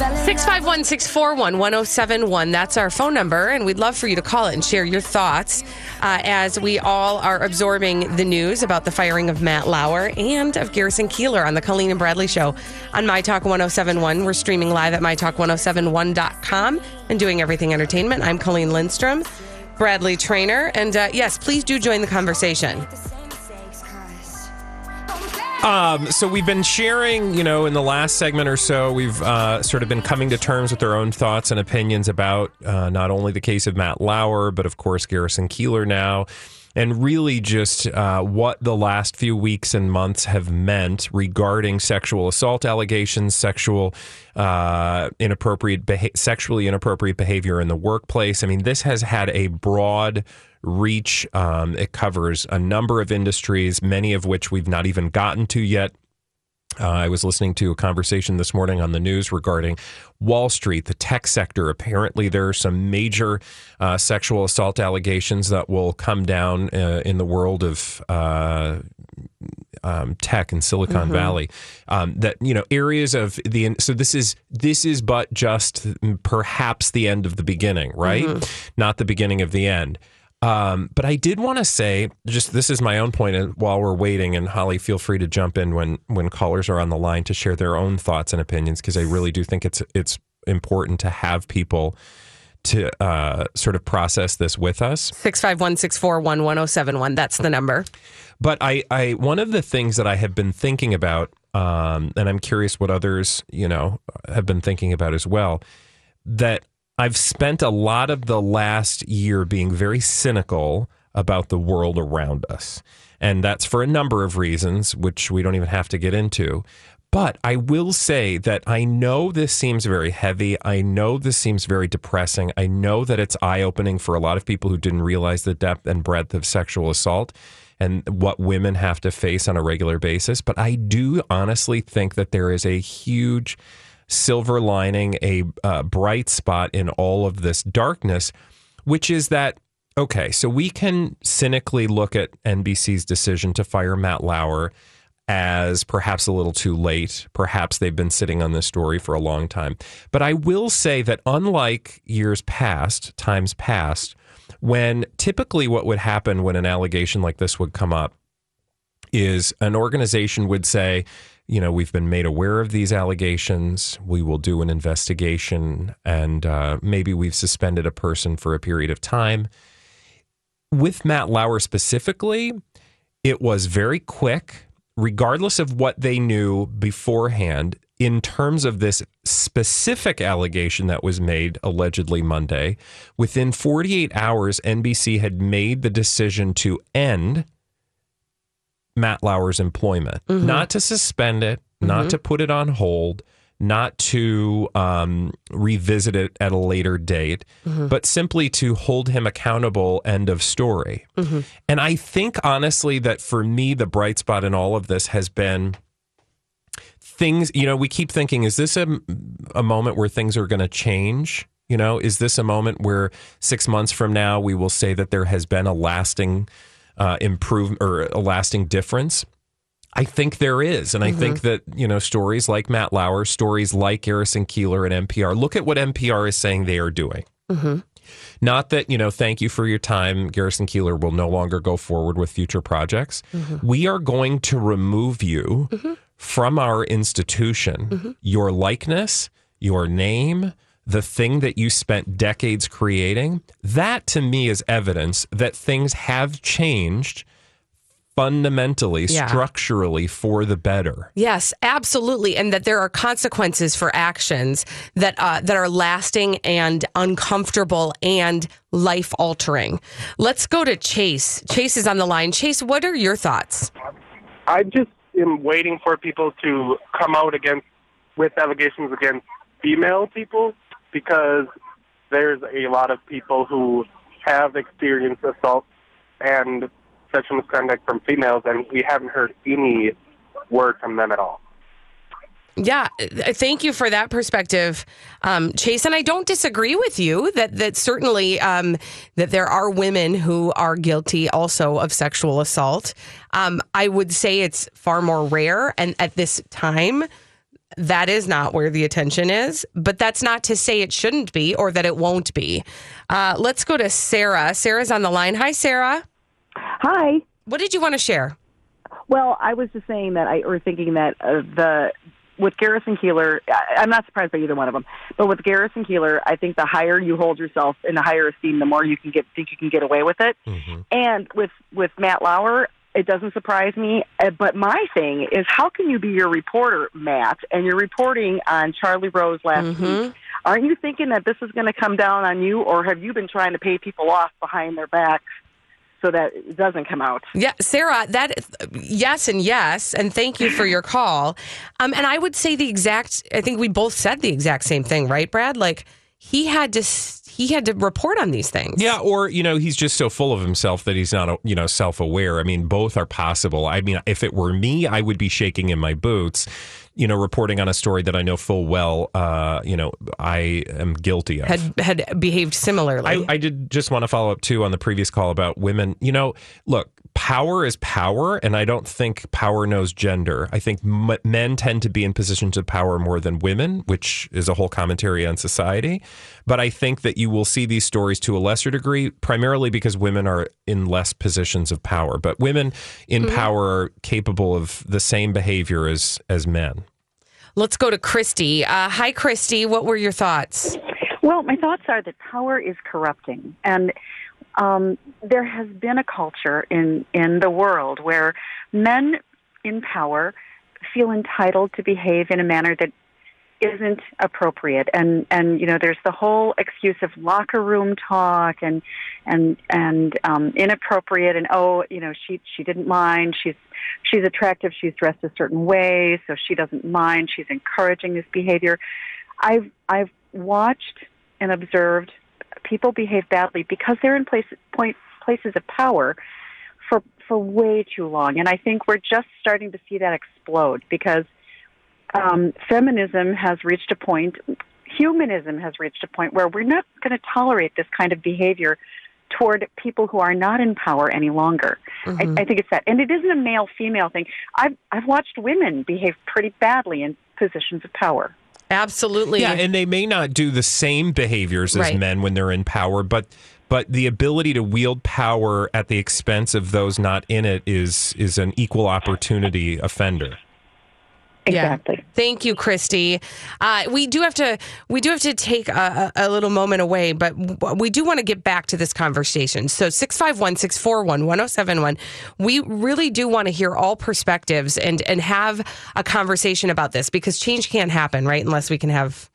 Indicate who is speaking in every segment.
Speaker 1: 651 641 1071. That's our phone number, and we'd love for you to call it and share your thoughts uh, as we all are absorbing the news about the firing of Matt Lauer and of Garrison Keillor on the Colleen and Bradley Show on My Talk 1071. We're streaming live at MyTalk1071.com and doing everything entertainment. I'm Colleen Lindstrom, Bradley Traynor, and uh, yes, please do join the conversation.
Speaker 2: Um, so we've been sharing, you know, in the last segment or so, we've uh, sort of been coming to terms with our own thoughts and opinions about uh, not only the case of Matt Lauer, but of course Garrison Keillor now, and really just uh, what the last few weeks and months have meant regarding sexual assault allegations, sexual uh, inappropriate, beha- sexually inappropriate behavior in the workplace. I mean, this has had a broad reach. Um, it covers a number of industries, many of which we've not even gotten to yet. Uh, I was listening to a conversation this morning on the news regarding Wall Street, the tech sector. Apparently, there are some major uh, sexual assault allegations that will come down uh, in the world of uh, um, tech in Silicon
Speaker 1: Mm-hmm.
Speaker 2: Valley. Um, that you know areas of the so this is this is but just perhaps the end of the beginning, right?
Speaker 1: Mm-hmm.
Speaker 2: Not the beginning of the end. Um, but I did want to say, just this is my own point. And while we're waiting, and Holly, feel free to jump in when when callers are on the line to share their own thoughts and opinions, because I really do think it's it's important to have people to uh, sort of process this with us.
Speaker 1: 651 641 1071. That's the number.
Speaker 2: But I, I one of the things that I have been thinking about, um, and I'm curious what others, you know, have been thinking about as well, that I've spent a lot of the last year being very cynical about the world around us. And that's for a number of reasons, which we don't even have to get into. But I will say that I know this seems very heavy. I know this seems very depressing. I know that it's eye opening for a lot of people who didn't realize the depth and breadth of sexual assault and what women have to face on a regular basis. But I do honestly think that there is a huge silver lining, a uh, bright spot in all of this darkness, which is that okay, so we can cynically look at NBC's decision to fire Matt Lauer as perhaps a little too late. Perhaps they've been sitting on this story for a long time. But I will say that unlike years past, times past, when typically what would happen when an allegation like this would come up is an organization would say, you know, we've been made aware of these allegations. We will do an investigation, and uh, maybe we've suspended a person for a period of time. With Matt Lauer specifically, it was very quick, regardless of what they knew beforehand. In terms of this specific allegation that was made allegedly Monday, within 48 hours, NBC had made the decision to end Matt Lauer's employment, mm-hmm. not to suspend it, not mm-hmm. to put it on hold, not to um, revisit it at a later date, mm-hmm. but simply to hold him accountable. End of story. And I think honestly that for me, the bright spot in all of this has been things. You know, we keep thinking, is this a, a moment where things are going to change? You know, is this a moment where six months from now we will say that there has been a lasting uh, improvement or a lasting difference? I think there is. And I think mm-hmm. that, you know, stories like Matt Lauer, stories like Garrison Keillor and NPR, look at what NPR is saying they are doing. Mm-hmm. Not that, you know, thank you for your time. Garrison Keillor will no longer go forward with future projects. Mm-hmm. We are going to remove you from our institution, your likeness, your name, the thing that you spent decades creating. That to me is evidence that things have changed fundamentally,
Speaker 1: Yeah.
Speaker 2: structurally for the better.
Speaker 1: Yes, absolutely, and that there are consequences for actions that uh, that are lasting and uncomfortable and life altering. Let's go to Chase. Chase is on the line. Chase, what are your thoughts?
Speaker 3: I just am waiting for people to come out against with allegations against female people because there's a lot of people who have experienced assault and sexual misconduct from females, and we haven't heard any word from them at all.
Speaker 1: Yeah, uh, thank you for that perspective, um, Chase. And I don't disagree with you that that certainly um, that there are women who are guilty also of sexual assault. Um, I would say it's far more rare, and at this time, that is not where the attention is. But that's not to say it shouldn't be or that it won't be. Uh, let's go to Sarah. Sarah's on the line. Hi, Sarah.
Speaker 4: Hi.
Speaker 1: What did you want to share?
Speaker 4: Well, I was just saying that I or thinking that uh, the with Garrison Keillor, I, I'm not surprised by either one of them. But with Garrison Keillor, I think the higher you hold yourself in the higher esteem, the more you can get think you can get away with it.
Speaker 2: Mm-hmm.
Speaker 4: And with with Matt Lauer, it doesn't surprise me. Uh, But my thing is, how can you be your reporter, Matt, and you're reporting on Charlie Rose last
Speaker 1: Mhm.
Speaker 4: week? Aren't you thinking that this is going to come down on you, or have you been trying to pay people off behind their backs so that it doesn't come out?
Speaker 1: Yeah, Sarah, that yes and yes, and thank you for your call. Um, and I would say the exact. I think we both said the exact same thing, right, Brad? Like he had to he had to report on these things.
Speaker 2: Yeah, or you know, he's just so full of himself that he's not, you know, self-aware. I mean, both are possible. I mean, if it were me, I would be shaking in my boots, you know, reporting on a story that I know full well, uh, you know, I am guilty of.
Speaker 1: had had behaved similarly.
Speaker 2: I, I did just want to follow up too on the previous call about women. You know, look, power is power, and I don't think power knows gender. I think m- men tend to be in positions of power more than women, which is a whole commentary on society. But I think that you will see these stories to a lesser degree, primarily because women are in less positions of power. But women in power are capable of the same behavior as as men.
Speaker 1: Let's go to Christy. Uh, hi, Christy. What were your thoughts?
Speaker 5: Well, my thoughts are that power is corrupting, and um, there has been a culture in in the world where men in power feel entitled to behave in a manner that isn't appropriate. And and you know there's the whole excuse of locker room talk and and and um inappropriate and oh you know she she didn't mind. She's she's attractive. She's dressed a certain way so she doesn't mind. She's encouraging this behavior. I've i've watched and observed people behave badly because they're in place, point, places of power for for way too long and i think we're just starting to see that explode because um, feminism has reached a point, humanism has reached a point where we're not going to tolerate this kind of behavior toward people who are not in power any longer. I, I think it's that, and it isn't a male female thing. I've I've watched women behave pretty badly in positions of power.
Speaker 1: Absolutely.
Speaker 2: Yeah, and they may not do the same behaviors as
Speaker 1: Right.
Speaker 2: men when they're in power, but but the ability to wield power at the expense of those not in it is is an equal opportunity offender.
Speaker 1: Yeah.
Speaker 5: Exactly.
Speaker 1: Thank you, Christy. Uh, we do have to we do have to take a, a a little moment away, but w- we do want to get back to this conversation. So 651-641-1071. We really do want to hear all perspectives and and have a conversation about this because change can't happen, right, unless we can have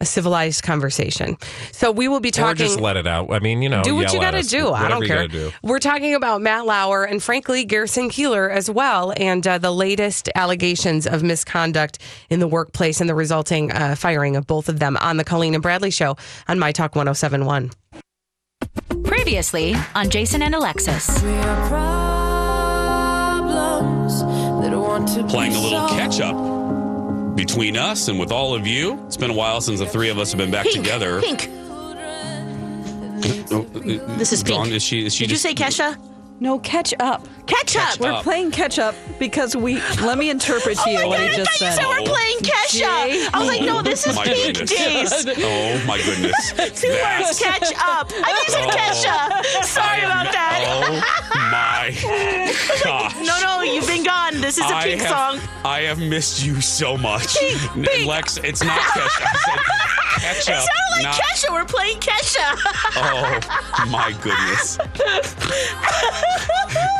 Speaker 1: a civilized conversation. So we will be
Speaker 2: Or
Speaker 1: talking
Speaker 2: just let it out. I mean, you know,
Speaker 1: do what
Speaker 2: yell
Speaker 1: you got to do. I don't care.
Speaker 2: do.
Speaker 1: We're talking about Matt Lauer and, frankly, Garrison Keillor as well, and uh, the latest allegations of misconduct in the workplace and the resulting uh, firing of both of them on the Colleen and Bradley show on My Talk 1071.
Speaker 6: Previously on Jason and Alexis.
Speaker 7: playing a little catch up between us and with all of you. It's been a while since the three of us have been back together.
Speaker 8: Pink.
Speaker 7: Oh, uh,
Speaker 8: This is
Speaker 7: Dawn,
Speaker 8: Pink.
Speaker 7: is she? Is she
Speaker 8: Did you say Kesha?
Speaker 9: No, catch up.
Speaker 8: Catch up.
Speaker 9: We're
Speaker 7: up.
Speaker 9: playing catch up because we. Let me interpret to you
Speaker 8: Oh my
Speaker 9: what
Speaker 8: God,
Speaker 9: he
Speaker 8: I
Speaker 9: just
Speaker 8: thought you
Speaker 9: said.
Speaker 8: said we're playing catch up, I was like, no, this is
Speaker 7: my
Speaker 8: Pink
Speaker 7: goodness.
Speaker 8: Days.
Speaker 7: Oh my goodness!
Speaker 8: Two
Speaker 7: That-
Speaker 8: words, catch up. I think you said oh. Kesha. Sorry about that.
Speaker 7: Oh my gosh!
Speaker 8: No, no, you've been gone. This is a
Speaker 7: I
Speaker 8: Pink
Speaker 7: have,
Speaker 8: song.
Speaker 7: I have missed you so much.
Speaker 8: Pink,
Speaker 7: N-
Speaker 8: Pink.
Speaker 7: Lex, it's not Kesha. I said catch
Speaker 8: It
Speaker 7: up.
Speaker 8: sounded like
Speaker 7: not-
Speaker 8: Kesha. We're playing Kesha.
Speaker 7: Oh my goodness.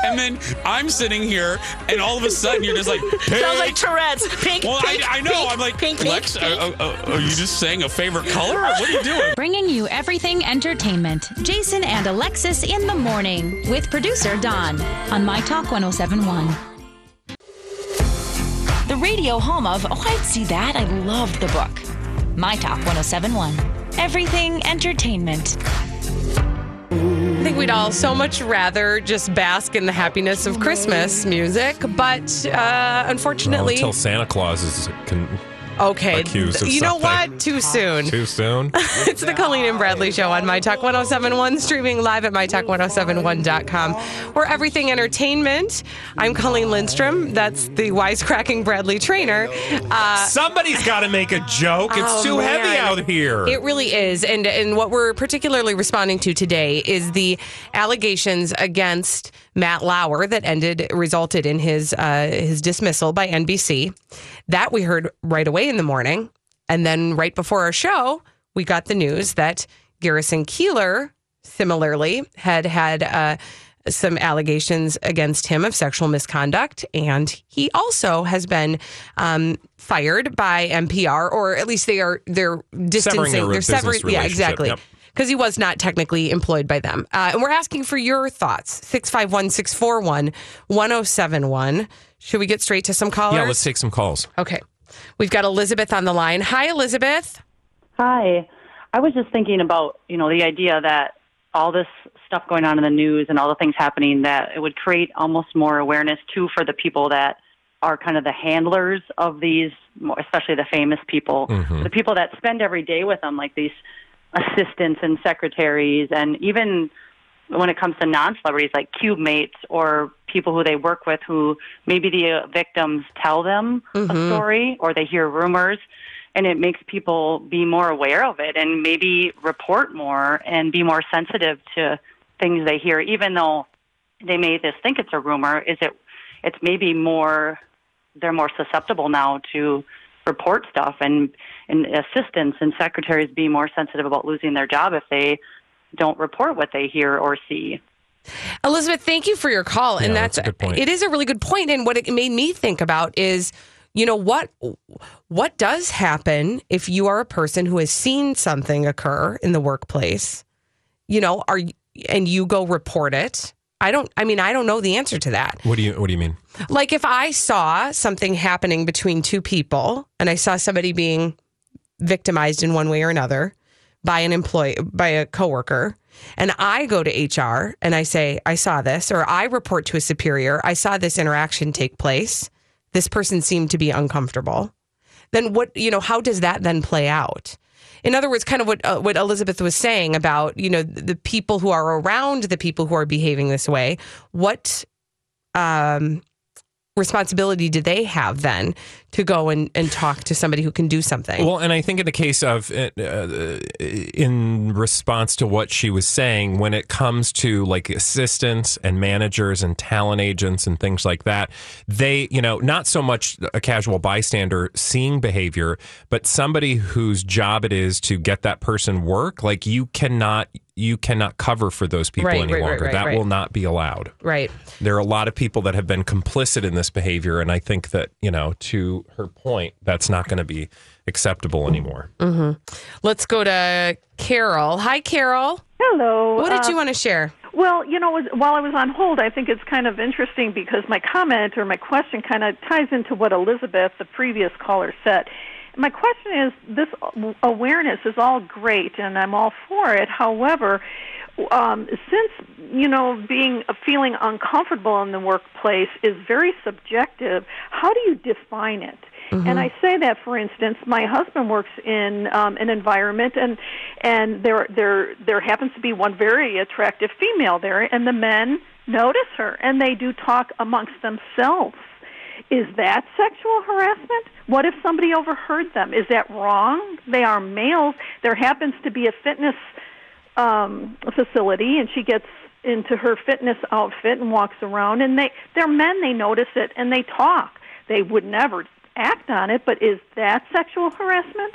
Speaker 7: and then I'm sitting here, and all of a sudden you're just like,
Speaker 8: Sounds like Tourette's. Pink,
Speaker 7: Well,
Speaker 8: pink,
Speaker 7: I, I know.
Speaker 8: pink,
Speaker 7: I'm like,
Speaker 8: pink, pink,
Speaker 7: Lex,
Speaker 8: pink.
Speaker 7: uh, uh, are you just saying a favorite color? What are you doing?
Speaker 6: Bringing you everything entertainment. Jason and Alexis in the morning with producer Don on My Talk 1071. The radio home of Oh, I'd See That. I loved the book. My Talk 1071. Everything entertainment.
Speaker 1: I think we'd all so much rather just bask in the happiness of Christmas music, but uh, unfortunately,
Speaker 2: until Santa Claus is con-
Speaker 1: okay.
Speaker 2: accused of
Speaker 1: you know
Speaker 2: something.
Speaker 1: what? Too soon.
Speaker 2: too soon.
Speaker 1: it's the Colleen and Bradley Show on My Talk 1071, streaming live at MyTalk1071.com. We're everything entertainment. I'm Colleen Lindstrom. That's the wisecracking Bradley Traynor. Uh,
Speaker 2: Somebody's got to make a joke. It's
Speaker 1: Oh,
Speaker 2: too heavy out here.
Speaker 1: It really is. And and what we're particularly responding to today is the allegations against Matt Lauer that ended resulted in his uh, his dismissal by NBC. That we heard right away in the morning. And then right before our show, we got the news that Garrison Keillor similarly had had uh, some allegations against him of sexual misconduct, and he also has been um, fired by NPR, or at least they are they're distancing.
Speaker 2: their
Speaker 1: they're severing. Yeah, exactly.
Speaker 2: yep.
Speaker 1: Because he was not technically employed by them. Uh, and we're asking for your thoughts. 651 641 1071. Should we get straight to some callers?
Speaker 2: yeah, let's take some calls.
Speaker 1: Okay. We've got Elizabeth on the line. Hi, Elizabeth.
Speaker 4: Hi. I was just thinking about, you know, the idea that all this stuff going on in the news and all the things happening that it would create almost more awareness too for the people that are kind of the handlers of these, especially the famous people, mm-hmm. the people that spend every day with them, like these assistants and secretaries, and even when it comes to non-celebrities like cube mates or people who they work with who maybe the uh, victims tell them a story or they hear rumors and it makes people be more aware of it and maybe report more and be more sensitive to things they hear even though they may just think it's a rumor. Is it it's maybe more they're more susceptible now to report stuff and and assistants and secretaries be more sensitive about losing their job if they don't report what they hear or see.
Speaker 1: Elizabeth, thank you for your call. and
Speaker 2: Yeah,
Speaker 1: that's,
Speaker 2: that's a good point.
Speaker 1: It is a really good point. And what it made me think about is, you know, what what does happen if you are a person who has seen something occur in the workplace? You know, are and you go report it. I don't. I mean, I don't know the answer to that.
Speaker 2: What do you What do you mean?
Speaker 1: Like if I saw something happening between two people and I saw somebody being victimized in one way or another by an employee by a coworker and I go to HR and I say I saw this or I report to a superior. I saw this interaction take place. This person seemed to be uncomfortable. Then what you know how does that then play out? In other words kind of what uh, what Elizabeth was saying about you know the people who are around the people who are behaving this way what um responsibility do they have then to go and, and talk to somebody who can do something
Speaker 2: Well, and I think in the case of, uh, uh, in response to what she was saying, when it comes to like assistants and managers and talent agents and things like that, they, you know, not so much a casual bystander seeing behavior, but somebody whose job it is to get that person work. Like you cannot, you cannot cover for those people
Speaker 1: Right,
Speaker 2: any
Speaker 1: right,
Speaker 2: longer.
Speaker 1: right,
Speaker 2: that will not be allowed.
Speaker 1: right
Speaker 2: There are a lot of people that have been complicit in this behavior, and I think that you know, to her point, that's not going to be acceptable anymore.
Speaker 1: let's go to carol hi carol
Speaker 10: Hello.
Speaker 1: what did
Speaker 10: Uh,
Speaker 1: you want to share
Speaker 10: Well, you know, while I was on hold, I think it's kind of interesting because my comment or my question kind of ties into what Elizabeth, the previous caller, said. My question is this awareness is all great, and I'm all for it. However, um, since you know being feeling uncomfortable in the workplace is very subjective, how do you define it? And I say that, for instance, my husband works in um, an environment, and and there there there happens to be one very attractive female there, and the men notice her, and they do talk amongst themselves. Is that sexual harassment? What if somebody overheard them? Is that wrong? They are males. There happens to be a fitness um, facility, and she gets into her fitness outfit and walks around, and they they're men. They notice it and they talk. They would never act on it, but is that sexual harassment?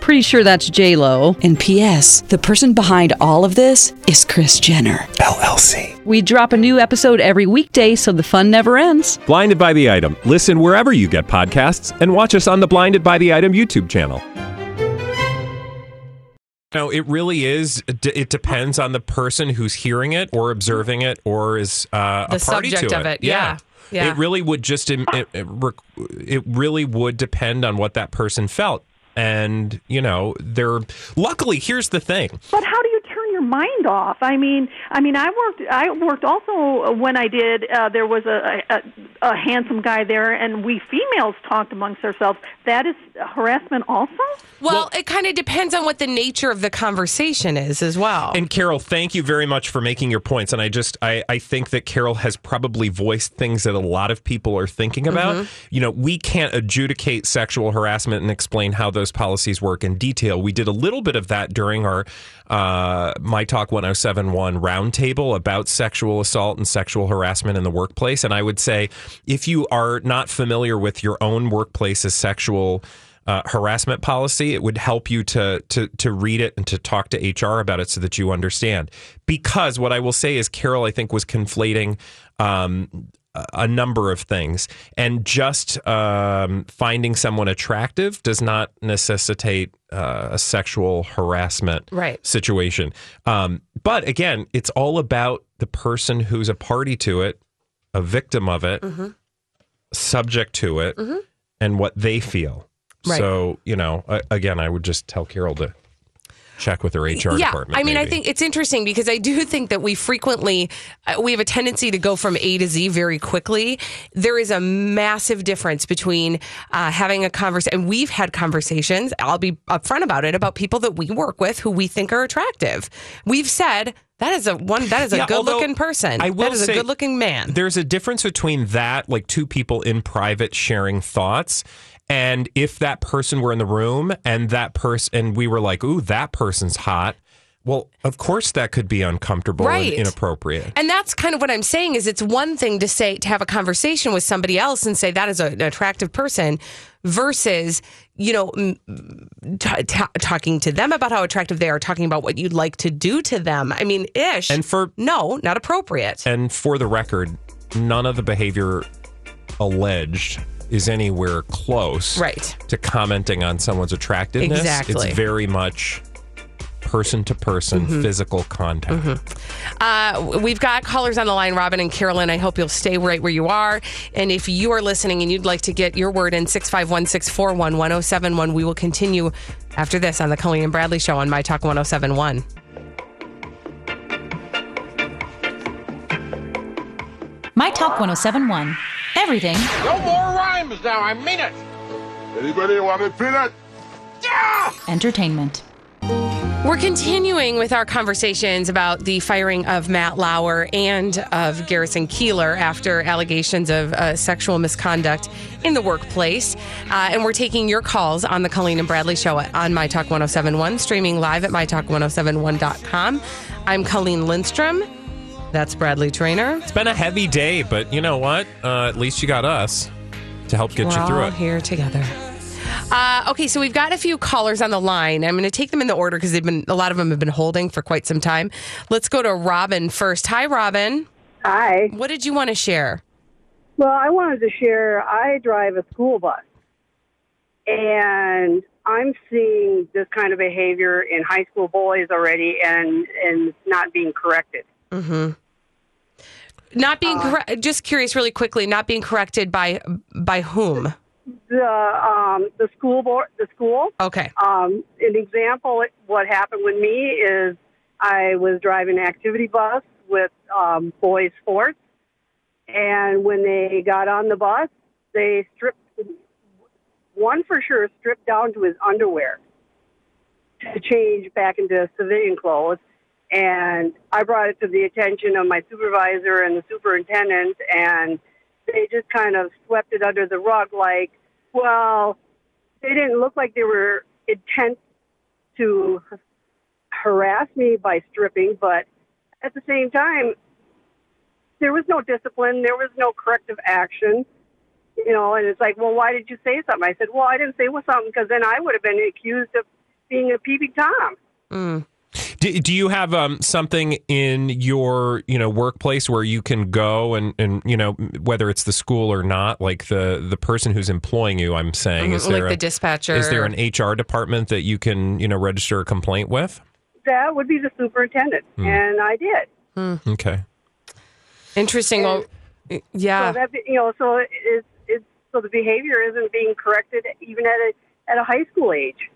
Speaker 9: Pretty sure that's J Lo.
Speaker 11: And P.S. The person behind all of this is Kris Jenner
Speaker 2: LLC.
Speaker 9: We drop a new episode every weekday, so the fun never ends.
Speaker 2: Blinded by the item. Listen wherever you get podcasts, and watch us on the Blinded by the Item YouTube channel. No, it really is. It depends on the person who's hearing it or observing it or is uh,
Speaker 1: The
Speaker 2: a party
Speaker 1: subject
Speaker 2: to
Speaker 1: of it, yeah. Yeah.
Speaker 2: It really would just it, it, it really would depend on what that person felt. And, you know, they're luckily here's the thing.
Speaker 10: But how do you your mind off? I mean, I mean, I worked. I worked also when I did. Uh, there was a, a a handsome guy there, and we females talked amongst ourselves. That is harassment, also.
Speaker 1: Well, it kind of depends on what the nature of the conversation is as well.
Speaker 2: And Carol, thank you very much for making your points. And I just I, I think that Carol has probably voiced things that a lot of people are thinking about.
Speaker 1: Mhm.
Speaker 2: You know, we can't adjudicate sexual harassment and explain how those policies work in detail. We did a little bit of that during our uh, My Talk 1071 roundtable about sexual assault and sexual harassment in the workplace. And I would say if you are not familiar with your own workplace's sexual uh, harassment policy, it would help you to to to read it and to talk to HR about it so that you understand. Because what I will say is, Carol, I think was conflating. Um, a- number of things, and just um, finding someone attractive does not necessitate uh, a sexual harassment
Speaker 1: Right.
Speaker 2: situation. Um, but again, it's all about the person who's a party to it, a victim of it,
Speaker 1: Mhm.
Speaker 2: subject to it,
Speaker 1: Mhm.
Speaker 2: and what they feel.
Speaker 1: Right.
Speaker 2: So, you know, again, I would just tell Carol to check with her HR
Speaker 1: yeah,
Speaker 2: department.
Speaker 1: I mean, I think it's interesting because I do think that we frequently uh, we have a tendency to go from A to Z very quickly. There is a massive difference between uh, having a conversation, and we've had conversations. I'll be upfront about it about people that we work with who we think are attractive. We've said that is a one that is a
Speaker 2: Yeah,
Speaker 1: good looking person.
Speaker 2: I will
Speaker 1: that is
Speaker 2: say
Speaker 1: a good looking man.
Speaker 2: There's a difference between that, like two people in private sharing thoughts, and if that person were in the room and that person, and we were like, "Ooh, that person's hot." Well, of course, that could be uncomfortable
Speaker 1: Right.
Speaker 2: and inappropriate.
Speaker 1: And that's kind of what I'm saying is it's one thing to say to have a conversation with somebody else and say that is a, an attractive person versus you know t- t- talking to them about how attractive they are talking about what you'd like to do to them. I mean, ish.
Speaker 2: And for
Speaker 1: no, not appropriate.
Speaker 2: And for the record, none of the behavior alleged is anywhere close
Speaker 1: Right.
Speaker 2: to commenting on someone's attractiveness.
Speaker 1: Exactly.
Speaker 2: It's very much person to person
Speaker 1: Mhm.
Speaker 2: physical contact.
Speaker 1: Uh, we've got callers on the line, Robin and Carolyn. I hope you'll stay right where you are. And if you are listening and you'd like to get your word in 651 641 1071, we will continue after this on the Colleen and Bradley Show on My Talk 1071.
Speaker 6: My Talk 1071. Everything
Speaker 12: No more rhymes now, I mean it. Anybody want a peanut? Yeah!
Speaker 6: Entertainment.
Speaker 1: We're continuing with our conversations about the firing of Matt Lauer and of Garrison Keillor after allegations of uh, sexual misconduct in the workplace. Uh, and we're taking your calls on the Colleen and Bradley Show on My Talk 1071, streaming live at MyTalk1071.com. I'm Colleen Lindstrom. That's Bradley Traynor.
Speaker 2: It's been a heavy day, but you know what? Uh, at least you got us to help get
Speaker 1: We're
Speaker 2: you through
Speaker 1: all
Speaker 2: it.
Speaker 1: here together. Uh, okay, so we've got a few callers on the line. I'm going to take them in the order because they've been a lot of them have been holding for quite some time. Let's go to Robin first. Hi, Robin.
Speaker 13: Hi.
Speaker 1: What did you want to share?
Speaker 13: Well, I wanted to share. I drive a school bus, and I'm seeing this kind of behavior in high school boys already, and and not being corrected.
Speaker 1: Mm-hmm. Not being
Speaker 13: Uh,
Speaker 1: correct. Just curious, really quickly. Not being corrected by by whom?
Speaker 13: The um, the school board, the school.
Speaker 1: Okay.
Speaker 13: Um, an example, what happened with me is I was driving an activity bus with um, boys sports, and when they got on the bus, they stripped one for sure stripped down to his underwear to change back into civilian clothes. And I brought it to the attention of my supervisor and the superintendent, and they just kind of swept it under the rug like, Well, they didn't look like they were intent to harass me by stripping, but at the same time, there was no discipline. There was no corrective action. You know, and it's like, well, why did you say something? I said, well, I didn't say something because then I would have been accused of being a peeping tom.
Speaker 1: Mm.
Speaker 2: Do, do you have um, something in your you know workplace where you can go and, and you know whether it's the school or not, like the the person who's employing you? I'm saying, is
Speaker 1: Mhm, like
Speaker 2: there
Speaker 1: the
Speaker 2: a,
Speaker 1: dispatcher.
Speaker 2: Is there an HR department that you can you know register a complaint with?
Speaker 13: That would be the superintendent,
Speaker 2: Hmm.
Speaker 13: and I did.
Speaker 2: Okay.
Speaker 1: Interesting. Well, yeah.
Speaker 13: So that you know, so it's it's so the behavior isn't being corrected even at a at a high school age.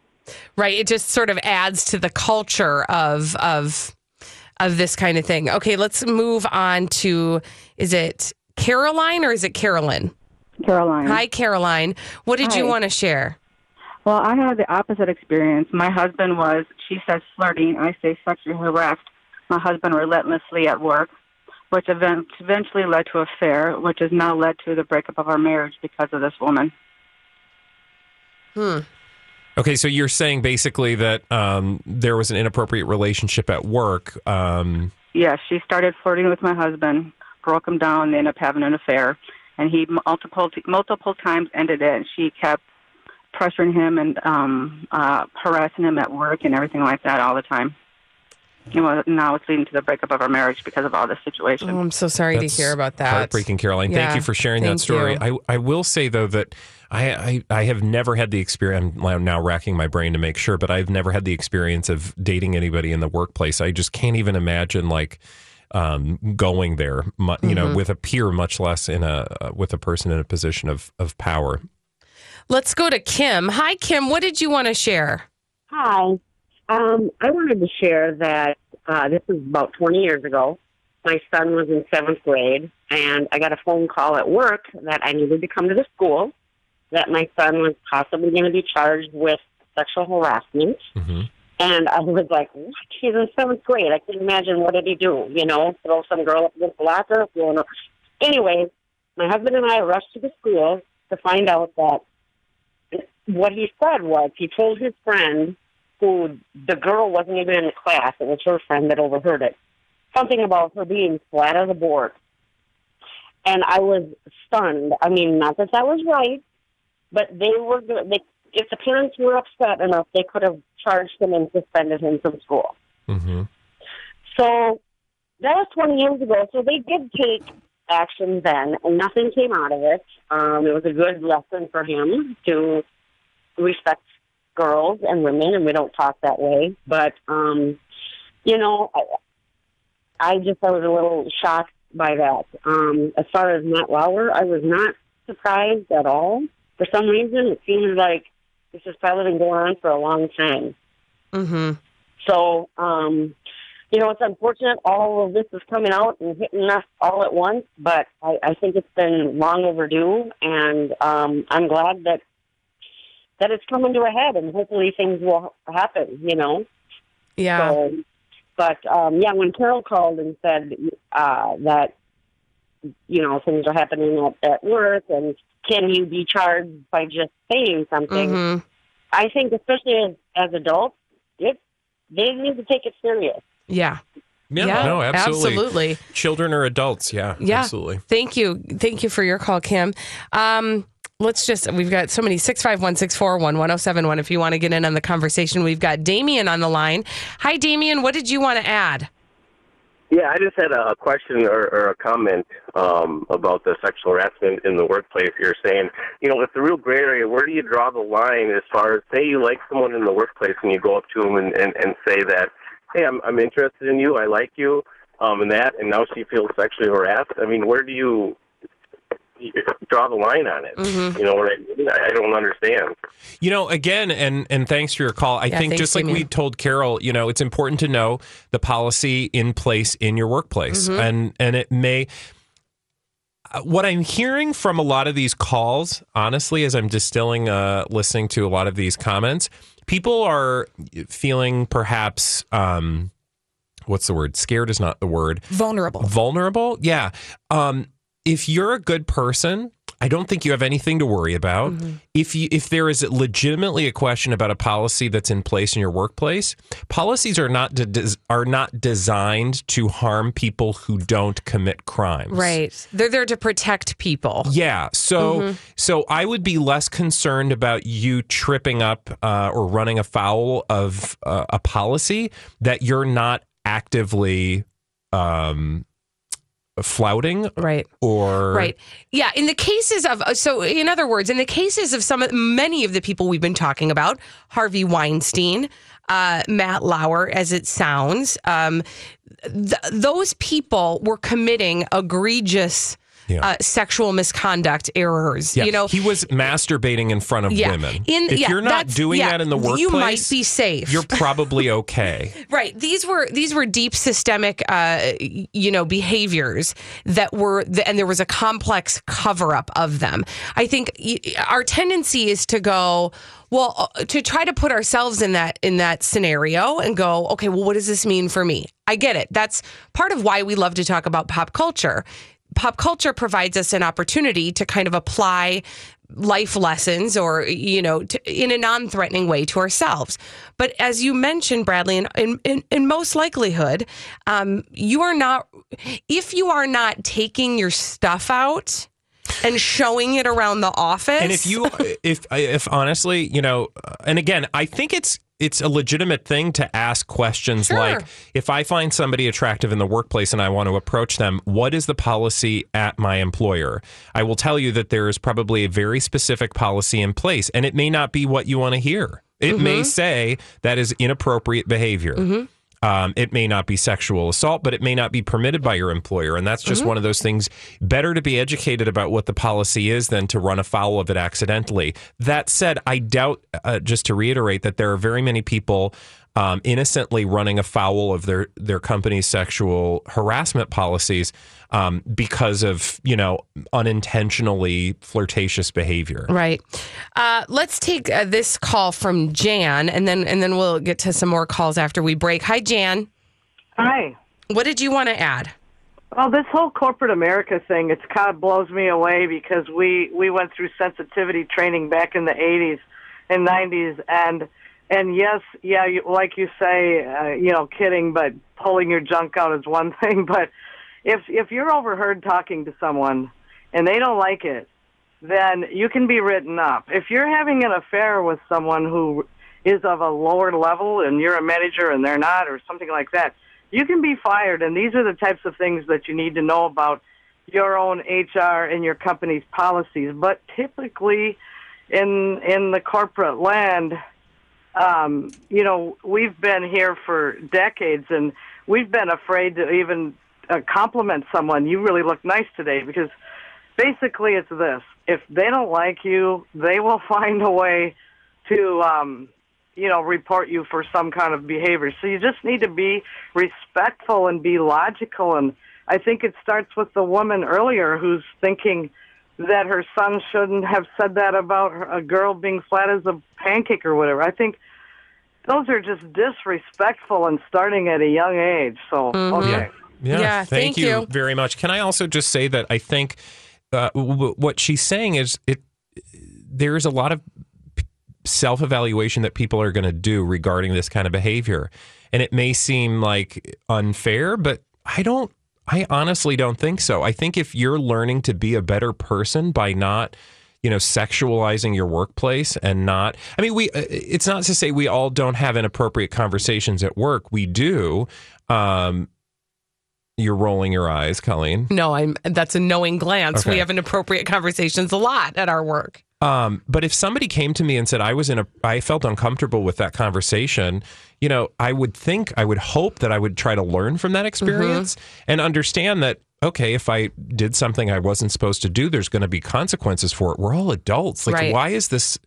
Speaker 1: Right. It just sort of adds to the culture of of of this kind of thing. Okay, let's move on to is it Caroline or is it Carolyn?
Speaker 14: Caroline.
Speaker 1: Hi, Caroline. What did you want to share?
Speaker 14: Well, I had the opposite experience. My husband was, she says flirting, I say sexually harassed my husband relentlessly at work, which event- eventually led to a affair, which has now led to the breakup of our marriage because of this woman.
Speaker 1: Hmm.
Speaker 2: Okay, so you're saying basically that um, there was an inappropriate relationship at work. Um,
Speaker 14: Yes, she started flirting with my husband, broke him down, they ended up having an affair, and he multiple multiple times ended it. And She kept pressuring him and um, uh, harassing him at work and everything like that all the time. And well, now it's leading to the breakup of our marriage because of all this situation.
Speaker 1: Oh, I'm so sorry
Speaker 2: That's
Speaker 1: to hear about that.
Speaker 2: Heartbreaking, Caroline. Thank you for sharing that story.
Speaker 1: you.
Speaker 2: I, I will say though that I, I I have never had the experience. I'm now racking my brain to make sure, but I've never had the experience of dating anybody in the workplace. I just can't even imagine like um, going there, you know,
Speaker 1: Mhm.
Speaker 2: with a peer, much less in a uh, with a person in a position of of power.
Speaker 1: Let's go to Kim. Hi, Kim. What did you want to share?
Speaker 15: Hi. Um, I wanted to share that uh, this is about 20 years ago. My son was in seventh grade, and I got a phone call at work that I needed to come to the school, that my son was possibly going to be charged with sexual harassment. And I was like, what? He's in seventh grade. I can't imagine what did he do? You know, throw some girl up against the locker? You know. Anyway, my husband and I rushed to the school to find out that what he said was he told his friend who the girl wasn't even in the class, it was her friend that overheard it. Something about her being flat as a board. And I was stunned. I mean, not that that was right, but they were they if the parents were upset enough, they could have charged him and suspended him from school.
Speaker 2: Mm-hmm.
Speaker 15: So that was 20 years ago. So they did take action then, and nothing came out of it. Um, it was a good lesson for him to respect girls and women, and we don't talk that way. But um, you know, I, I just I was a little shocked by that. Um, as far as Matt Lauer, I was not surprised at all. For some reason, it seems like this has probably been going on for a long time.
Speaker 1: Mm-hmm.
Speaker 15: So, um, you know, it's unfortunate all of this is coming out and hitting us all at once, but I, I think it's been long overdue, and um, I'm glad that that it's coming to a head, and hopefully things will happen. You know.
Speaker 1: Yeah.
Speaker 15: So, but um, yeah, when Carol called and said uh, that you know things are happening at, at work, and can you be charged by just saying something?
Speaker 1: Mhm.
Speaker 15: I think, especially as, as adults, it they need to take it serious.
Speaker 1: Yeah.
Speaker 2: Yeah,
Speaker 1: Yeah,
Speaker 2: no, absolutely.
Speaker 1: absolutely.
Speaker 2: Children or adults, yeah,
Speaker 1: Yeah.
Speaker 2: absolutely.
Speaker 1: Thank you. Thank you for your call, Kim. Um, let's just, we've got so many 651 641 1071 if you want to get in on the conversation. We've got Damien on the line. Hi, Damien. What did you want to add?
Speaker 16: Yeah, I just had a question or, or a comment um, about the sexual harassment in the workplace. You're saying, you know, it's a real gray area. Where do you draw the line as far as, say, you like someone in the workplace and you go up to them and, and, and say that, hey, I'm, I'm interested in you, I like you, um, and that, and now she feels sexually harassed? I mean, where do you draw the line on it?
Speaker 1: Mm-hmm.
Speaker 16: You know what I mean? I, I don't understand.
Speaker 2: You know, again, and and thanks for your call. I
Speaker 16: Yeah,
Speaker 2: think just like we told Carol, you know, it's important to know the policy in place in your workplace,
Speaker 1: Mhm.
Speaker 2: and and it may. uh, What I'm hearing from a lot of these calls, honestly, as I'm distilling, uh, listening to a lot of these comments, people are feeling perhaps, um, what's the word? Scared is not the word.
Speaker 17: Vulnerable.
Speaker 2: Vulnerable, yeah. Um, if you're a good person, I don't think you have anything to worry about.
Speaker 1: Mm-hmm.
Speaker 2: If you if there is legitimately a question about a policy that's in place in your workplace, policies are not de- are not designed to harm people who don't commit crimes.
Speaker 1: Right. They're there to protect people.
Speaker 2: Yeah. So
Speaker 1: Mhm.
Speaker 2: so I would be less concerned about you tripping up uh, or running afoul of uh, a policy that you're not actively um, flouting.
Speaker 1: Right.
Speaker 2: Or
Speaker 1: Right. Yeah. In the cases of, uh, so in other words, in the cases of some, many of the people we've been talking about, Harvey Weinstein, uh, Matt Lauer, as it sounds, um, th- those people were committing egregious
Speaker 2: Yeah.
Speaker 1: uh, sexual misconduct errors.
Speaker 2: Yeah,
Speaker 1: You know,
Speaker 2: he was masturbating in front of
Speaker 1: Yeah.
Speaker 2: women.
Speaker 1: In-
Speaker 2: if you're not doing that in the workplace,
Speaker 1: you might be safe.
Speaker 2: You're probably okay.
Speaker 1: Right. These were these were deep systemic, uh, you know, behaviors that were, and there was a complex cover up of them. I think our tendency is to go, well, uh, to try to put ourselves in that in that scenario and go, okay, well, what does this mean for me? I get it. That's part of why we love to talk about pop culture. Pop culture provides us an opportunity to kind of apply life lessons or you know to, in a non-threatening way to ourselves. But as you mentioned bradley in, in, in, in most likelihood um, you are not if you are not taking your stuff out and showing it around the office
Speaker 2: And if you, if, if honestly, you know, and again, I think it's it's a legitimate thing to ask questions
Speaker 1: Sure.
Speaker 2: like, if I find somebody attractive in the workplace and I want to approach them, what is the policy at my employer? I will tell you that there is probably a very specific policy in place, and it may not be what you want to hear. It may
Speaker 1: Mhm.
Speaker 2: say that is inappropriate behavior.
Speaker 1: Mhm.
Speaker 2: Um, it may not be sexual assault, but it may not be permitted by your employer. And that's just
Speaker 1: Mhm.
Speaker 2: one of those things. Better to be educated about what the policy is than to run afoul of it accidentally. That said, I doubt, uh, just to reiterate, that there are very many people um, innocently running afoul of their, their company's sexual harassment policies um, because of, you know, unintentionally flirtatious behavior.
Speaker 1: right uh, let's take uh, this call from jan and then and then we'll get to some more calls after we break hi jan
Speaker 17: Hi.
Speaker 1: what did you want to add
Speaker 17: Well, this whole corporate America thing, it kind of blows me away because we we went through sensitivity training back in the 80s and 90s and and yes, yeah, you, like you say, uh, you know, kidding, but pulling your junk out is one thing, but if if you're overheard talking to someone and they don't like it, then you can be written up. If you're having an affair with someone who is of a lower level and you're a manager and they're not or something like that, you can be fired. And these are the types of things that you need to know about your own HR and your company's policies. But typically in in the corporate land, um, you know, we've been here for decades and we've been afraid to even uh, compliment someone. You really look nice today because basically it's this. If they don't like you, they will find a way to, um, you know, report you for some kind of behavior. So you just need to be respectful and be logical. And I think it starts with the woman earlier who's thinking that her son shouldn't have said that about her- a girl being flat as a pancake or whatever. I think those are just disrespectful and starting at a young age. So, okay.
Speaker 2: Yeah,
Speaker 1: Yeah,
Speaker 2: thank,
Speaker 1: thank
Speaker 2: you,
Speaker 1: you.
Speaker 2: very much. Can I also just say that I think uh, w- what she's saying is it. There's a lot of self evaluation that people are going to do regarding this kind of behavior, and it may seem like unfair, but I don't. I honestly don't think so. I think if you're learning to be a better person by not you know sexualizing your workplace and not i mean we uh, it's not to say we all don't have inappropriate conversations at work we do um you're rolling your eyes colleen
Speaker 1: No, I'm. That's a knowing glance. We have inappropriate conversations a lot at our work.
Speaker 2: Um, but if somebody came to me and said I was in a, I felt uncomfortable with that conversation, you know, I would think, I would hope that I would try to learn from that mm-hmm. experience and understand that, okay, if I did something I wasn't supposed to do, there's going to be consequences for it. We're all adults. Like,
Speaker 1: Right.
Speaker 2: why is this?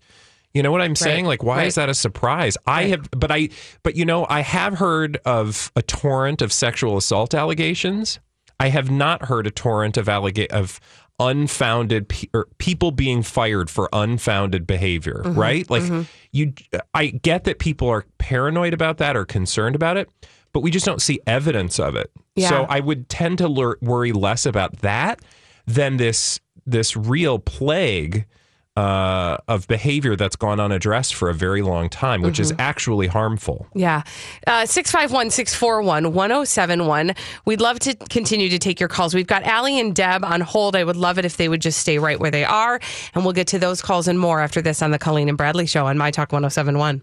Speaker 2: You know what I'm saying?
Speaker 1: Right,
Speaker 2: Like, why is that a surprise? I have, but I, but you know, I have heard of a torrent of sexual assault allegations. I have not heard a torrent of allega- of unfounded pe- or people being fired for unfounded behavior.
Speaker 1: Mhm,
Speaker 2: Right? Like,
Speaker 1: mhm.
Speaker 2: you, I get that people are paranoid about that or concerned about it, but we just don't see evidence of it.
Speaker 1: Yeah.
Speaker 2: So I would tend to lur- worry less about that than this this real plague uh, of behavior that's gone unaddressed for a very long time, which is
Speaker 1: Mhm.
Speaker 2: actually harmful.
Speaker 1: Yeah. Uh, 651 641 1071. We'd love to continue to take your calls. We've got Allie and Deb on hold. I would love it if they would just stay right where they are. And we'll get to those calls and more after this on the Colleen and Bradley Show on My Talk 1071.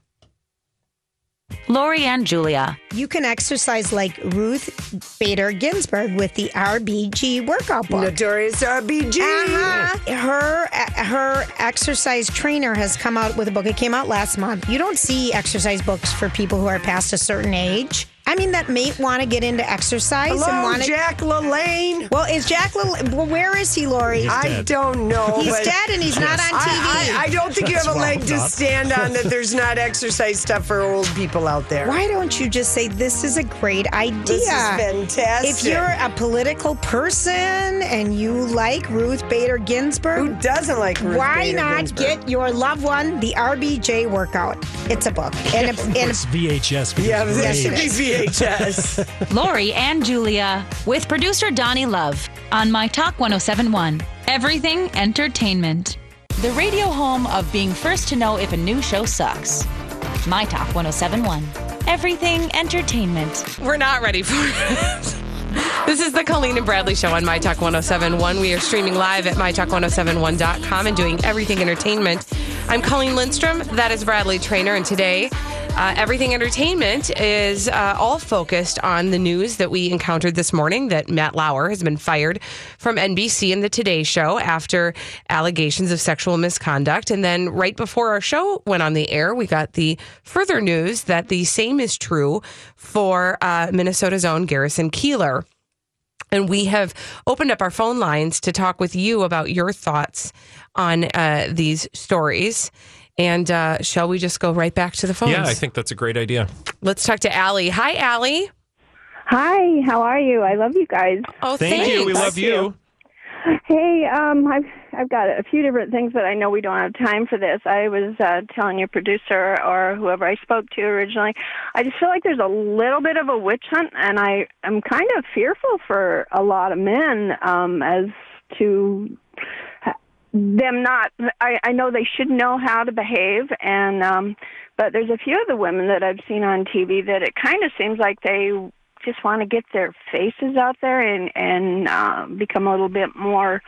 Speaker 18: Lori and Julia. You can exercise like Ruth Bader Ginsburg with the RBG workout book.
Speaker 19: Notorious RBG.
Speaker 18: Uh-huh. Her her exercise trainer has come out with a book. It came out last month. You don't see exercise books for people who are past a certain age. I mean, that may want to get into exercise and
Speaker 19: Hello,
Speaker 18: want to.
Speaker 19: Jack LaLanne.
Speaker 18: Well, is Jack LaLanne? Well, where is he, Lori?
Speaker 19: I don't know.
Speaker 18: He's
Speaker 19: but-
Speaker 18: dead and he's not on TV.
Speaker 19: I, I, I don't think you have a leg to
Speaker 18: up.
Speaker 19: stand on that there's not exercise stuff for old people out there.
Speaker 18: Why don't you just say this is a great idea?
Speaker 19: This is fantastic.
Speaker 18: If you're a political person and you like Ruth Bader Ginsburg,
Speaker 19: Who doesn't like Ruth
Speaker 18: why
Speaker 19: Bader
Speaker 18: not
Speaker 19: Ginsburg?
Speaker 18: get your loved one the RBG workout? It's a book, and a, and
Speaker 20: It's VHS.
Speaker 19: Yeah,
Speaker 20: of
Speaker 19: that should be VHS.
Speaker 6: Lori and Julia with producer Donnie Love on My Talk 1071. Everything Entertainment. The radio home of being first to know if a new show sucks. My Talk 1071. Everything Entertainment.
Speaker 1: We're not ready for it. This is the Colleen and Bradley Show on My Talk 1071. We are streaming live at MyTalk1071.com and doing everything entertainment. I'm Colleen Lindstrom. That is Bradley Traynor. And today, uh, Everything Entertainment is uh, all focused on the news that we encountered this morning that Matt Lauer has been fired from NBC and The Today Show after allegations of sexual misconduct. And then right before our show went on the air, we got the further news that the same is true for uh, Minnesota's own Garrison Keillor. And we have opened up our phone lines to talk with you about your thoughts on uh, these stories. And uh, shall we just go right back to the phones?
Speaker 2: Yeah, I think that's a great idea.
Speaker 1: Let's talk to Allie. Hi, Allie.
Speaker 21: Hi, how are you? I love you guys.
Speaker 1: Oh,
Speaker 2: Thank you. We love you.
Speaker 21: Hey, um, I've I've got a few different things, but I know we don't have time for this. I was uh, telling your producer or whoever I spoke to originally, I just feel like there's a little bit of a witch hunt, and I am kind of fearful for a lot of men um, as to them not. I, I know they should know how to behave, and um, but there's a few of the women that I've seen on TV that it kind of seems like they just want to get their faces out there and and uh, become a little bit more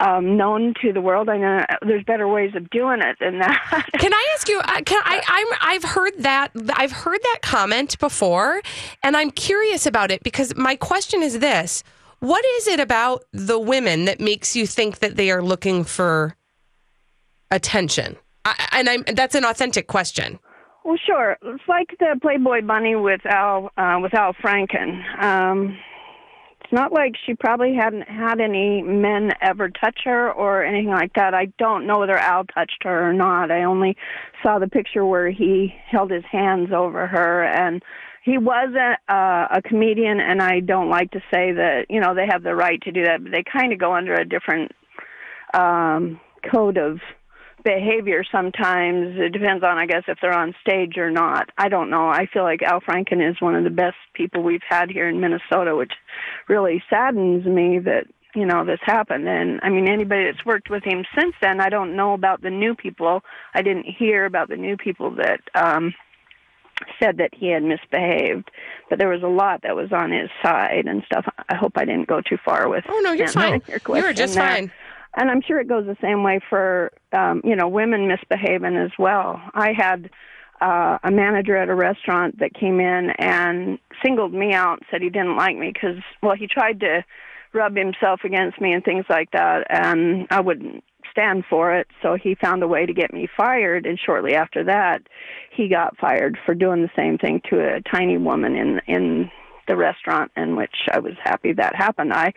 Speaker 21: um, known to the world. I know there's better ways of doing it than that.
Speaker 1: Can I ask you? Uh, can I? I'm. I've heard that. I've heard that comment before, and I'm curious about it because my question is this: What is it about the women that makes you think that they are looking for attention? I, and I'm. That's an authentic question.
Speaker 21: Well, sure. It's like the Playboy Bunny with Al uh, with Al Franken. Um, it's not like she probably hadn't had any men ever touch her or anything like that. I don't know whether Al touched her or not. I only saw the picture where he held his hands over her and. He was a, a comedian, and I don't like to say that you know they have the right to do that, but they kind of go under a different um, code of behavior sometimes. It depends on, I guess, if they're on stage or not. I don't know. I feel like Al Franken is one of the best people we've had here in Minnesota, which really saddens me that you know this happened. And I mean, anybody that's worked with him since then, I don't know about the new people. I didn't hear about the new people that. um said that he had misbehaved, but there was a lot that was on his side and stuff. I hope I didn't go too far with.
Speaker 1: Oh no, you're fine. You were just
Speaker 21: there.
Speaker 1: fine.
Speaker 21: And I'm sure it goes the same way for um, you know women misbehaving as well. I had uh, a manager at a restaurant that came in and singled me out, and said he didn't like me because well he tried to rub himself against me and things like that, and I wouldn't stand for it. So he found a way to get me fired, and shortly after that, he got fired for doing the same thing to a tiny woman in in the restaurant, in which I was happy that happened. I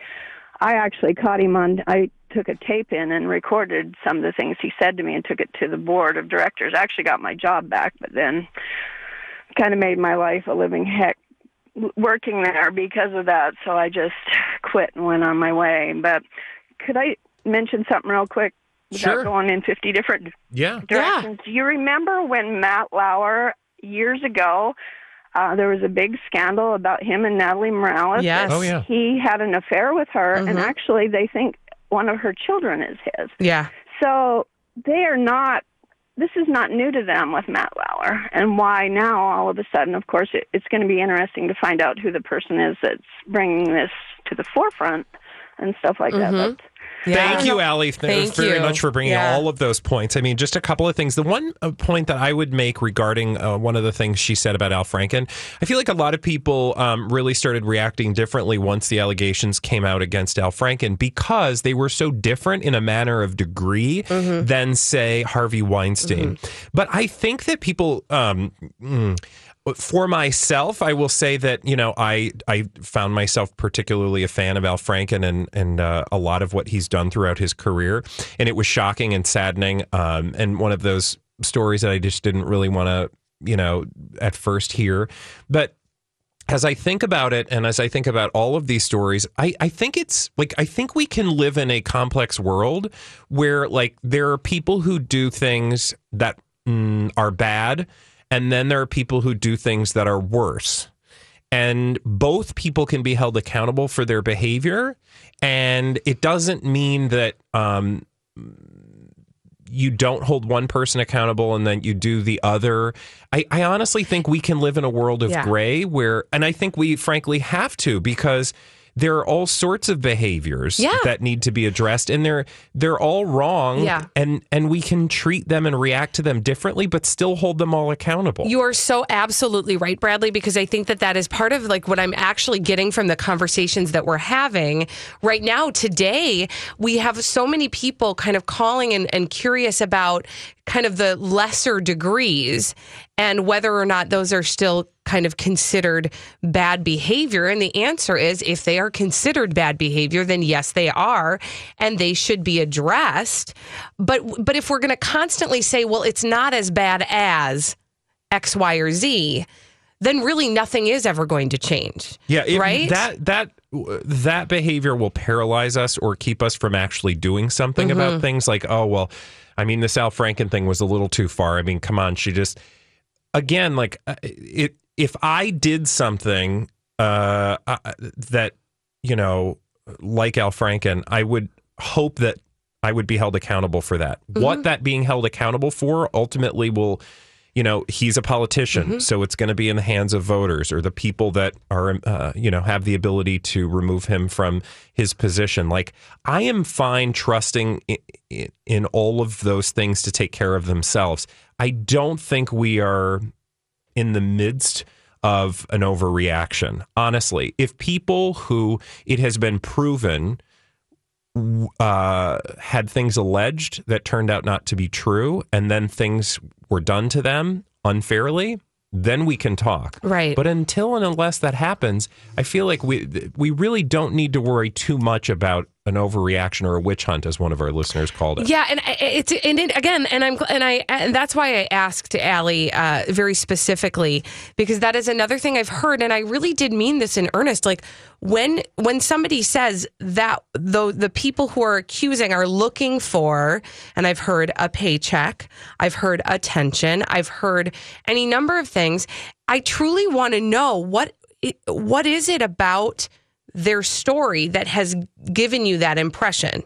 Speaker 21: I actually caught him on. I took a tape in and recorded some of the things he said to me and took it to the board of directors. I actually got my job back, but then kind of made my life a living heck working there because of that. So I just quit and went on my way. But could I mention something real quick
Speaker 2: Sure.
Speaker 21: going in 50 different
Speaker 2: Yeah.
Speaker 21: directions? Do you remember when Matt Lauer years ago? Uh, there was a big scandal about him and Natalie Morales.
Speaker 1: Yes. Oh, yeah.
Speaker 21: He had an affair with her, and
Speaker 1: Mhm.
Speaker 21: actually, they think one of her children is his.
Speaker 1: Yeah.
Speaker 21: So they are not. This is not new to them with Matt Lauer, and why now all of a sudden? Of course, it, it's going to be interesting to find out who the person is that's bringing this to the forefront and stuff like that. But
Speaker 2: Thank you, Allie. Thanks
Speaker 1: Thank
Speaker 2: very
Speaker 1: you.
Speaker 2: much for bringing
Speaker 1: Yeah.
Speaker 2: all of those points. I mean, just a couple of things. The one uh, point that I would make regarding uh, one of the things she said about Al Franken, I feel like a lot of people um, really started reacting differently once the allegations came out against Al Franken because they were so different in a manner of degree than, say, Harvey Weinstein. But I think that people. Um, mm, for myself, I will say that you know I I found myself particularly a fan of Al Franken and and uh, a lot of what he's done throughout his career, and it was shocking and saddening, um, and one of those stories that I just didn't really want to you know at first hear, but as I think about it and as I think about all of these stories, I, I think it's like I think we can live in a complex world where like there are people who do things that mm, are bad, and then there are people who do things that are worse. And both people can be held accountable for their behavior. And it doesn't mean that um, you don't hold one person accountable and then you do the other. I, I honestly think we can live in a world of
Speaker 1: Yeah.
Speaker 2: gray where, and I think we frankly have to because there are all sorts of behaviors
Speaker 1: Yeah.
Speaker 2: that need to be addressed and they're they're all wrong
Speaker 1: Yeah.
Speaker 2: and and we can treat them and react to them differently but still hold them all accountable.
Speaker 1: You are so absolutely right, Bradley, because I think that that is part of like what I'm actually getting from the conversations that we're having right now. Today, we have so many people kind of calling and, and curious about kind of the lesser degrees and whether or not those are still kind of considered bad behavior. And the answer is if they are considered bad behavior, then yes, they are, and they should be addressed. But but if we're going to constantly say, well, it's not as bad as X, Y, or Z, then really nothing is ever going to change.
Speaker 2: Yeah,
Speaker 1: right.
Speaker 2: That that that behavior will paralyze us or keep us from actually doing something
Speaker 1: Mm-hmm.
Speaker 2: about things like, oh well, I mean, this Al Franken thing was a little too far. I mean, come on, she just again like uh, it. If I did something uh, that you know, like Al Franken, I would hope that I would be held accountable for that.
Speaker 1: Mm-hmm.
Speaker 2: What that being held accountable for ultimately will you know he's a politician
Speaker 1: Mm-hmm.
Speaker 2: so it's going to be in the hands of voters or the people that are uh, you know have the ability to remove him from his position like i am fine trusting in, in, in all of those things to take care of themselves i don't think we are in the midst of an overreaction honestly if people who it has been proven uh, had things alleged that turned out not to be true, and then things were done to them unfairly, then we can talk.
Speaker 1: Right.
Speaker 2: But until and unless that happens, I feel like we we really don't need to worry too much about an overreaction or a witch hunt, as one of our listeners called it.
Speaker 1: Yeah, and it's and it, again, and I'm and I and that's why I asked Allie uh, very specifically because that is another thing I've heard, and I really did mean this in earnest. Like when when somebody says that though the people who are accusing are looking for, and I've heard a paycheck, I've heard attention, I've heard any number of things. I truly want to know what what is it about their story that has given you that impression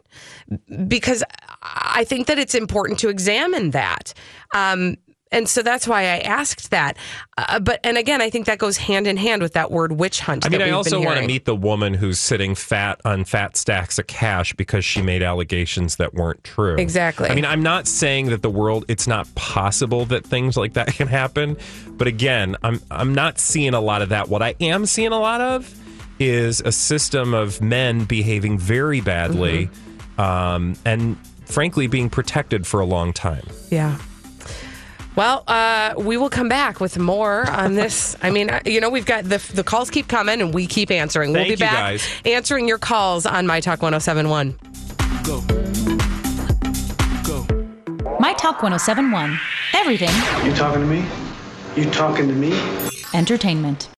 Speaker 1: because I think that it's important to examine that. Um, and so that's why I asked that. Uh, but and again, I think that goes hand in hand with that word witch hunt.
Speaker 2: I mean, I also want to meet the woman who's sitting fat on fat stacks of cash because she made allegations that weren't true.
Speaker 1: Exactly.
Speaker 2: I mean, I'm not saying that the world it's not possible that things like that can happen, but again, I'm I'm not seeing a lot of that. What I am seeing a lot of is a system of men behaving very badly
Speaker 1: Mm-hmm.
Speaker 2: um, and frankly being protected for a long time.
Speaker 1: Yeah. Well, uh, we will come back with more on this. I mean, uh, you know, we've got the the calls keep coming and we keep answering. we'll
Speaker 2: Thank
Speaker 1: be
Speaker 2: you,
Speaker 1: back
Speaker 2: guys.
Speaker 1: answering your calls on My Talk 1071.
Speaker 6: My Talk 1071. Everything
Speaker 22: You talking to me? You talking to me?
Speaker 6: entertainment.